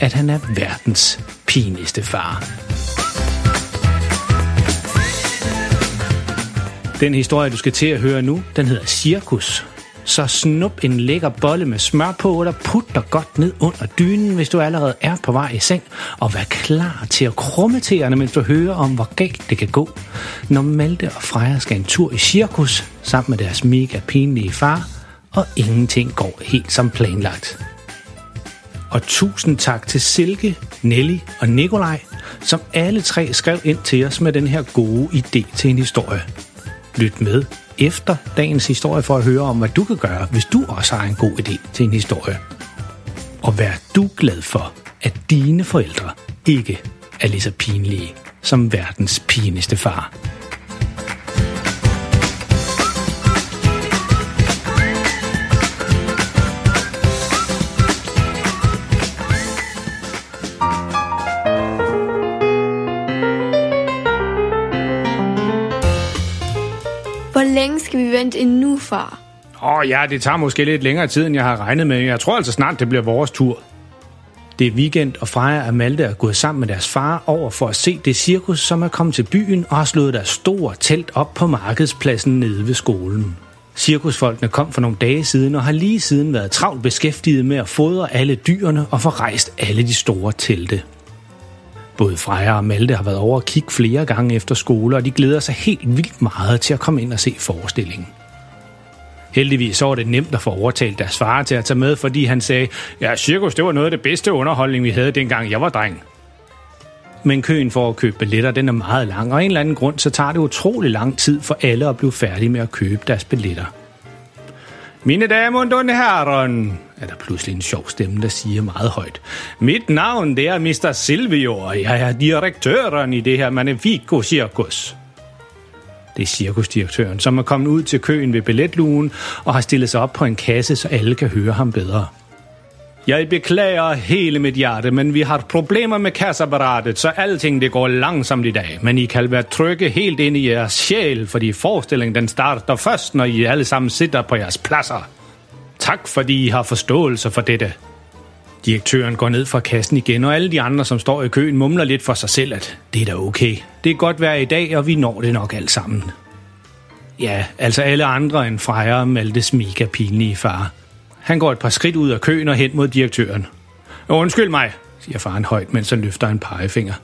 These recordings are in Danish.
at han er verdens pinligste far. Den historie, du skal til at høre nu, den hedder Cirkus. Så snup en lækker bolle med smør på, eller put dig godt ned under dynen, hvis du allerede er på vej i seng, og vær klar til at krumme tæerne, mens du hører om, hvor galt det kan gå, når Malte og Freja skal en tur i cirkus sammen med deres mega pinlige far, og ingenting går helt som planlagt. Og tusind tak til Silke, Nelly og Nikolaj, som alle tre skrev ind til os med den her gode idé til en historie. Lyt med efter dagens historie for at høre om, hvad du kan gøre, hvis du også har en god idé til en historie. Og vær du glad for, at dine forældre ikke er lige så pinlige som verdens pinligste far. Længe skal vi vente endnu, far? Åh oh, ja, det tager måske lidt længere tid, end jeg har regnet med. Jeg tror altså snart, det bliver vores tur. Det er weekend, og Freja og Malte er gået sammen med deres far over for at se det cirkus, som er kommet til byen og har slået deres store telt op på markedspladsen nede ved skolen. Cirkusfolkene kom for nogle dage siden og har lige siden været travlt beskæftiget med at fodre alle dyrene og få rejst alle de store telte. Både Freja og Malte har været over og kigge flere gange efter skole, og de glæder sig helt vildt meget til at komme ind og se forestillingen. Heldigvis så var det nemt at få overtalt deres far til at tage med, fordi han sagde, ja, cirkus det var noget af det bedste underholdning, vi havde dengang jeg var dreng. Men køen for at købe billetter, den er meget lang, og af en eller anden grund, så tager det utrolig lang tid for alle at blive færdige med at købe deres billetter. Mine damer og herrer, er der pludselig en sjov stemme, der siger meget højt. Mit navn det er Mr. Silvio, og jeg er direktøren i det her Magnifico-cirkus. Det er cirkusdirektøren, som er kommet ud til køen ved billetlugen og har stillet sig op på en kasse, så alle kan høre ham bedre. Jeg beklager hele mit hjerte, men vi har problemer med kasseapparatet, så alting det går langsomt i dag. Men I kan være trygge helt ind i jeres sjæl, fordi forestillingen den starter først, når I alle sammen sidder på jeres pladser. Tak fordi I har forståelse for dette. Direktøren går ned fra kassen igen, og alle de andre, som står i køen, mumler lidt for sig selv, at det er da okay. Det er godt være i dag, og vi når det nok alt sammen. Ja, altså alle andre end Freja og Maltes mega pinlige far. Han går et par skridt ud af køen og hen mod direktøren. Undskyld mig, siger faren højt, mens han løfter en pegefinger.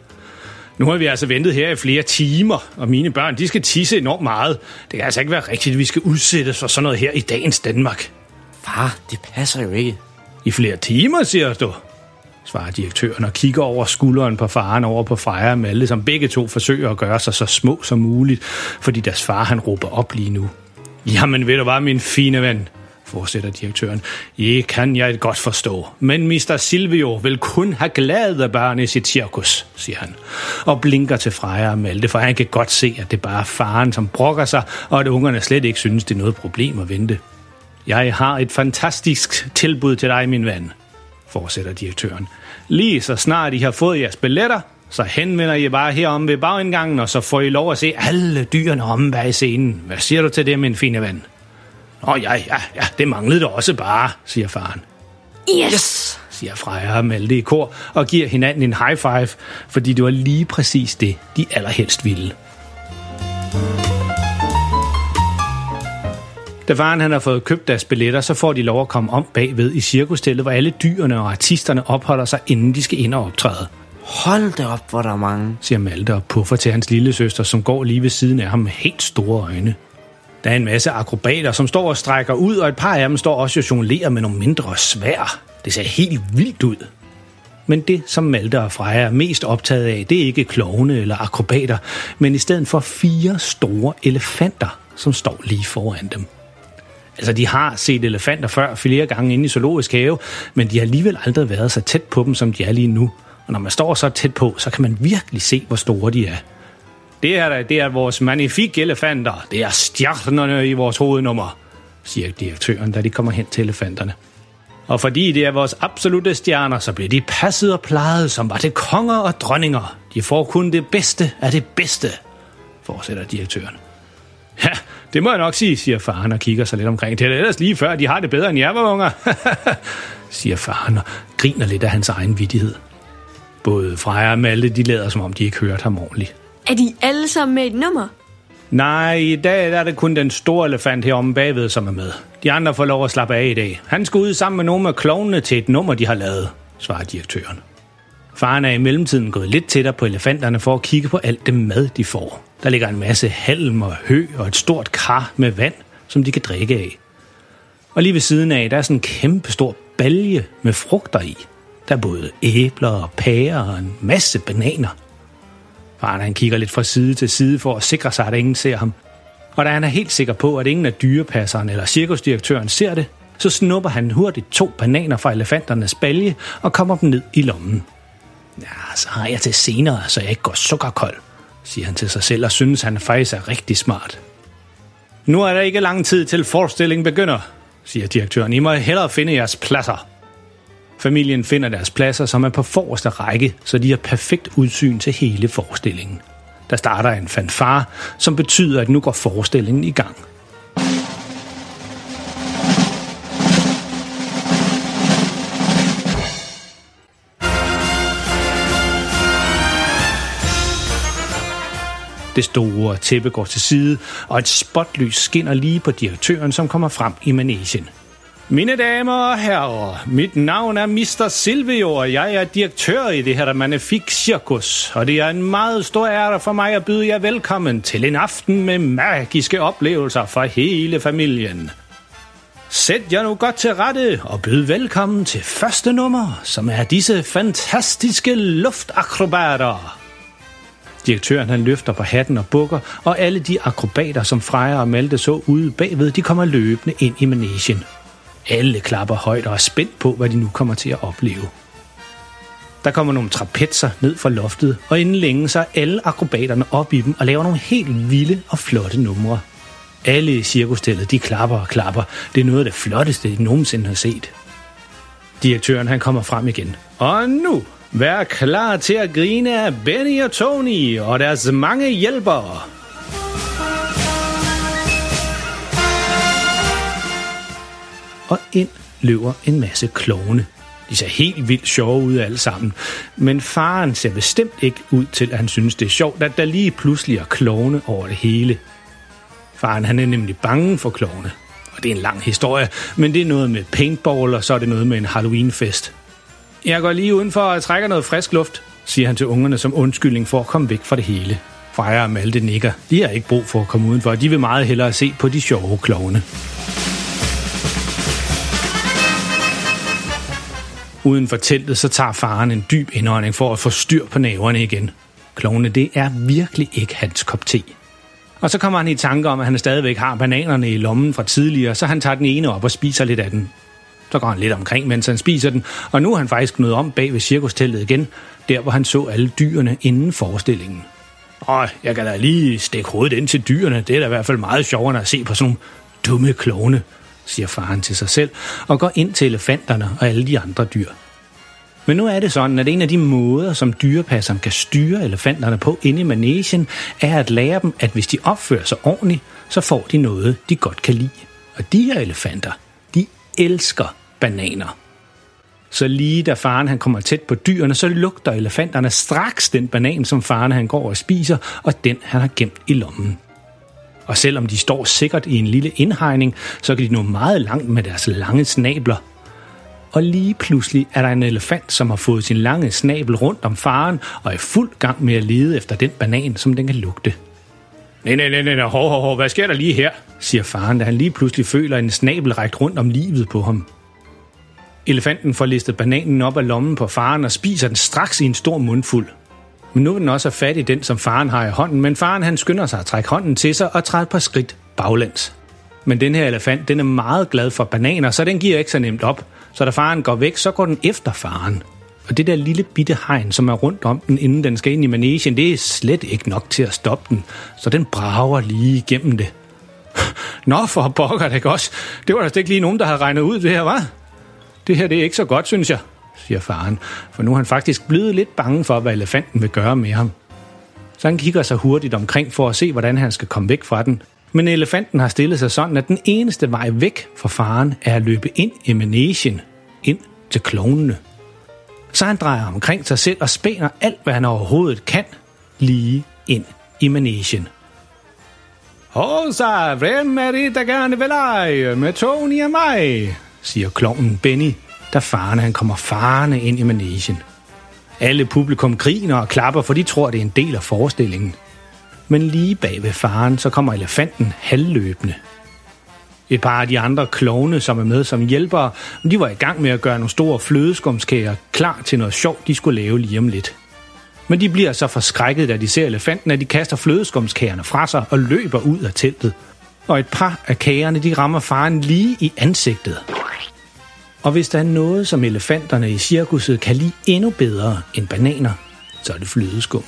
Nu har vi altså ventet her i flere timer, og mine børn de skal tisse enormt meget. Det kan altså ikke være rigtigt, at vi skal udsættes for sådan noget her i dagens Danmark. Far, det passer jo ikke. I flere timer, siger du, svarer direktøren og kigger over skulderen på faren over på Freja med alle, som begge to forsøger at gøre sig så små som muligt, fordi deres far han råber op lige nu. Jamen ved du hvad, min fine ven, fortsætter direktøren. I kan jeg godt forstå, men Mr. Silvio vil kun have glade børn i sit cirkus, siger han, og blinker til Freja og Malte, for han kan godt se, at det bare er faren, som brokker sig, og at ungerne slet ikke synes, det er noget problem at vente. Jeg har et fantastisk tilbud til dig, min ven, fortsætter direktøren. Lige så snart I har fået jeres billetter, så henvender I bare herom ved bagindgangen, og så får I lov at se alle dyrene om bag scenen. Hvad siger du til det, min fine ven? Åh ja, ja, ja, det manglede da også bare, siger faren. Yes! yes! siger Freja og Malte i kor, og giver hinanden en high five, fordi det var lige præcis det, de allerhelst ville. Da faren han har fået købt deres billetter, så får de lov at komme om bagved i cirkusteltet, hvor alle dyrene og artisterne opholder sig, inden de skal ind og optræde. Hold da op, hvor der er mange. siger Malte og puffer til hans lille søster, som går lige ved siden af ham med helt store øjne. Der er en masse akrobater, som står og strækker ud, og et par af dem står også og jonglerer med nogle mindre svær. Det ser helt vildt ud. Men det, som Malte og Freja er mest optaget af, det er ikke klovne eller akrobater, men i stedet for fire store elefanter, som står lige foran dem. Altså, de har set elefanter før flere gange inde i zoologisk have, men de har alligevel aldrig været så tæt på dem, som de er lige nu. Og når man står så tæt på, så kan man virkelig se, hvor store de er. Det er, det er vores magnifikke elefanter. Det er stjernerne i vores hovednummer, siger direktøren, da de kommer hen til elefanterne. Og fordi det er vores absolute stjerner, så bliver de passet og plejet, som var det konger og dronninger. De får kun det bedste af det bedste, fortsætter direktøren. Ja, det må jeg nok sige, siger faren og kigger sig lidt omkring. Det er ellers lige før, de har det bedre end jer, unger, siger faren og griner lidt af hans egen vidighed. Både Freja og Malte, de lader som om, de ikke hørte ham ordentligt. Er de alle sammen med et nummer? Nej, i dag der er det kun den store elefant heromme bagved, som er med. De andre får lov at slappe af i dag. Han skal ud sammen med nogle af klovnene til et nummer, de har lavet, svarer direktøren. Faren er i mellemtiden gået lidt tættere på elefanterne for at kigge på alt det mad, de får. Der ligger en masse halm og hø og et stort kar med vand, som de kan drikke af. Og lige ved siden af, der er sådan en kæmpe stor balje med frugter i. Der er både æbler og pærer og en masse bananer. Faren han kigger lidt fra side til side for at sikre sig, at ingen ser ham. Og da han er helt sikker på, at ingen af dyrepasseren eller cirkusdirektøren ser det, så snupper han hurtigt to bananer fra elefanternes balje og kommer dem ned i lommen. Ja, så har jeg til senere, så jeg ikke går sukkerkold, siger han til sig selv og synes, han faktisk er rigtig smart. Nu er der ikke lang tid til forestillingen begynder, siger direktøren. I må hellere finde jeres pladser. Familien finder deres pladser, som er på forreste række, så de har perfekt udsyn til hele forestillingen. Der starter en fanfare, som betyder, at nu går forestillingen i gang. Det store tæppe går til side, og et spotlys skinner lige på direktøren, som kommer frem i manesien. Mine damer og herrer, mit navn er Mr. Silvio, og jeg er direktør i det her Magnifique Cirkus. og det er en meget stor ære for mig at byde jer velkommen til en aften med magiske oplevelser for hele familien. Sæt jer nu godt til rette og byd velkommen til første nummer, som er disse fantastiske luftakrobater. Direktøren han løfter på hatten og bukker, og alle de akrobater, som Freja og Malte så ude bagved, de kommer løbende ind i manesien. Alle klapper højt og er spændt på, hvad de nu kommer til at opleve. Der kommer nogle trapetser ned fra loftet, og inden længe så er alle akrobaterne op i dem og laver nogle helt vilde og flotte numre. Alle i cirkustellet, de klapper og klapper. Det er noget af det flotteste, de nogensinde har set. Direktøren han kommer frem igen. Og nu, vær klar til at grine af Benny og Tony og deres mange hjælpere. og ind løber en masse klovne. De ser helt vildt sjove ud alle sammen, men faren ser bestemt ikke ud til, at han synes, det er sjovt, at der lige pludselig er klovne over det hele. Faren han er nemlig bange for klovne, og det er en lang historie, men det er noget med paintball, og så er det noget med en Halloweenfest. Jeg går lige udenfor og trækker noget frisk luft, siger han til ungerne som undskyldning for at komme væk fra det hele. Freja og Malte nikker. De har ikke brug for at komme udenfor, de vil meget hellere se på de sjove klovne. Uden for teltet, så tager faren en dyb indånding for at få styr på naverne igen. Klovne, det er virkelig ikke hans kop te. Og så kommer han i tanke om, at han stadigvæk har bananerne i lommen fra tidligere, så han tager den ene op og spiser lidt af den. Så går han lidt omkring, mens han spiser den, og nu er han faktisk nået om bag ved cirkusteltet igen, der hvor han så alle dyrene inden forestillingen. Og jeg kan da lige stikke hovedet ind til dyrene, det er da i hvert fald meget sjovere at se på sådan nogle dumme klovne, siger faren til sig selv, og går ind til elefanterne og alle de andre dyr. Men nu er det sådan, at en af de måder, som dyrepasseren kan styre elefanterne på inde i manesien, er at lære dem, at hvis de opfører sig ordentligt, så får de noget, de godt kan lide. Og de her elefanter, de elsker bananer. Så lige da faren han kommer tæt på dyrene, så lugter elefanterne straks den banan, som faren han går og spiser, og den han har gemt i lommen. Og selvom de står sikkert i en lille indhegning, så kan de nå meget langt med deres lange snabler. og lige pludselig er der en elefant, som har fået sin lange snabel rundt om faren og er fuld gang med at lede efter den banan, som den kan lugte. Nej, nej, nej, nej, hov, hov, hov, hvad sker der lige her? siger faren, da han lige pludselig føler en snabel rækt rundt om livet på ham. Elefanten får listet bananen op af lommen på faren og spiser den straks i en stor mundfuld. Men nu vil den også have fat i den, som faren har i hånden, men faren han skynder sig at trække hånden til sig og træde et par skridt baglæns. Men den her elefant, den er meget glad for bananer, så den giver ikke så nemt op. Så da faren går væk, så går den efter faren. Og det der lille bitte hegn, som er rundt om den, inden den skal ind i manesien, det er slet ikke nok til at stoppe den. Så den brager lige igennem det. Nå, for pokker det også. Det var da ikke lige nogen, der havde regnet ud det her, var? Det her det er ikke så godt, synes jeg, siger faren. For nu er han faktisk blevet lidt bange for, hvad elefanten vil gøre med ham. Så han kigger sig hurtigt omkring for at se, hvordan han skal komme væk fra den. Men elefanten har stillet sig sådan, at den eneste vej væk fra faren er at løbe ind i manesien, ind til klovnene. Så han drejer omkring sig selv og spænder alt, hvad han overhovedet kan, lige ind i manesien. Hosa, hvem er det, der gerne vil lege med Tony og mig? Siger klovnen Benny, da faren han kommer farne ind i manesien. Alle publikum griner og klapper, for de tror, det er en del af forestillingen. Men lige bag ved faren, så kommer elefanten halvløbende. Et par af de andre klovne, som er med som hjælpere, de var i gang med at gøre nogle store flødeskumskager klar til noget sjovt, de skulle lave lige om lidt. Men de bliver så forskrækket, da de ser elefanten, at de kaster flødeskumskagerne fra sig og løber ud af teltet. Og et par af kagerne, de rammer faren lige i ansigtet. Og hvis der er noget, som elefanterne i cirkuset kan lide endnu bedre end bananer, så er det flødeskum.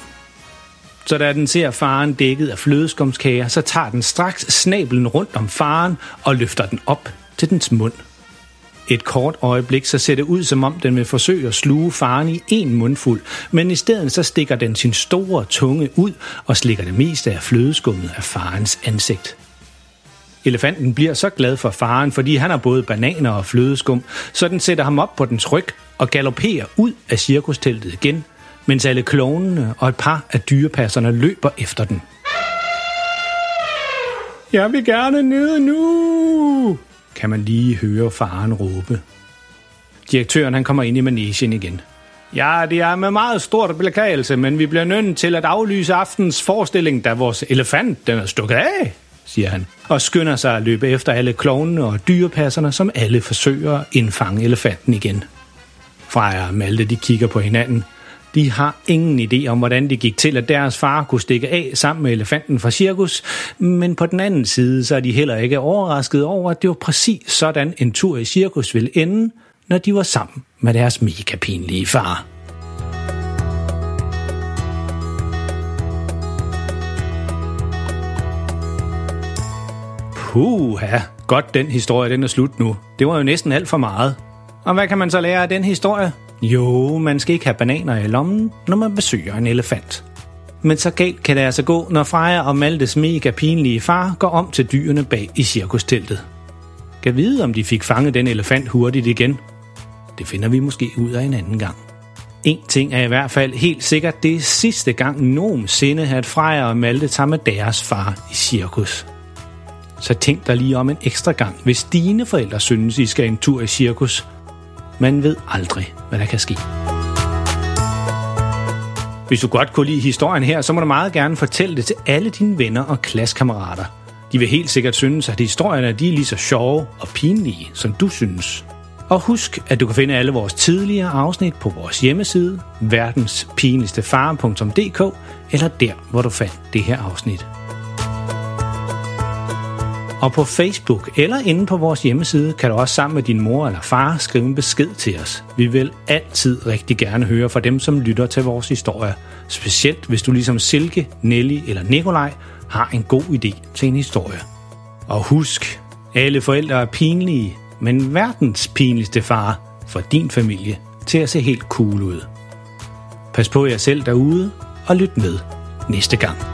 Så da den ser faren dækket af flødeskumskager, så tager den straks snablen rundt om faren og løfter den op til dens mund. Et kort øjeblik, så ser det ud, som om den vil forsøge at sluge faren i en mundfuld, men i stedet så stikker den sin store tunge ud og slikker det meste af flødeskummet af farens ansigt. Elefanten bliver så glad for faren, fordi han har både bananer og flødeskum, så den sætter ham op på dens ryg og galopperer ud af cirkusteltet igen, mens alle klovnene og et par af dyrepasserne løber efter den. Jeg vil gerne ned nu, kan man lige høre faren råbe. Direktøren han kommer ind i manesien igen. Ja, det er med meget stort beklagelse, men vi bliver nødt til at aflyse aftens forestilling, da vores elefant den er stukket af, siger han, og skynder sig at løbe efter alle klovnene og dyrepasserne, som alle forsøger at indfange elefanten igen. Freja og Malte de kigger på hinanden. De har ingen idé om, hvordan det gik til, at deres far kunne stikke af sammen med elefanten fra cirkus, men på den anden side, så er de heller ikke overrasket over, at det var præcis sådan en tur i cirkus ville ende, når de var sammen med deres mega pinlige far. Puha, godt den historie, den er slut nu. Det var jo næsten alt for meget. Og hvad kan man så lære af den historie? Jo, man skal ikke have bananer i lommen, når man besøger en elefant. Men så galt kan det altså gå, når Freja og Maltes mega pinlige far går om til dyrene bag i cirkusteltet. Kan vide, om de fik fanget den elefant hurtigt igen. Det finder vi måske ud af en anden gang. En ting er i hvert fald helt sikkert, det er sidste gang nogensinde, at Freja og Malte tager med deres far i cirkus. Så tænk dig lige om en ekstra gang, hvis dine forældre synes, I skal en tur i cirkus, man ved aldrig, hvad der kan ske. Hvis du godt kunne lide historien her, så må du meget gerne fortælle det til alle dine venner og klassekammerater. De vil helt sikkert synes, at historierne de er lige så sjove og pinlige, som du synes. Og husk, at du kan finde alle vores tidligere afsnit på vores hjemmeside, verdenspinligstefar.dk, eller der, hvor du fandt det her afsnit. Og på Facebook eller inde på vores hjemmeside kan du også sammen med din mor eller far skrive en besked til os. Vi vil altid rigtig gerne høre fra dem, som lytter til vores historie. Specielt hvis du ligesom Silke, Nelly eller Nikolaj har en god idé til en historie. Og husk, alle forældre er pinlige, men verdens pinligste far for din familie til at se helt cool ud. Pas på jer selv derude og lyt med næste gang.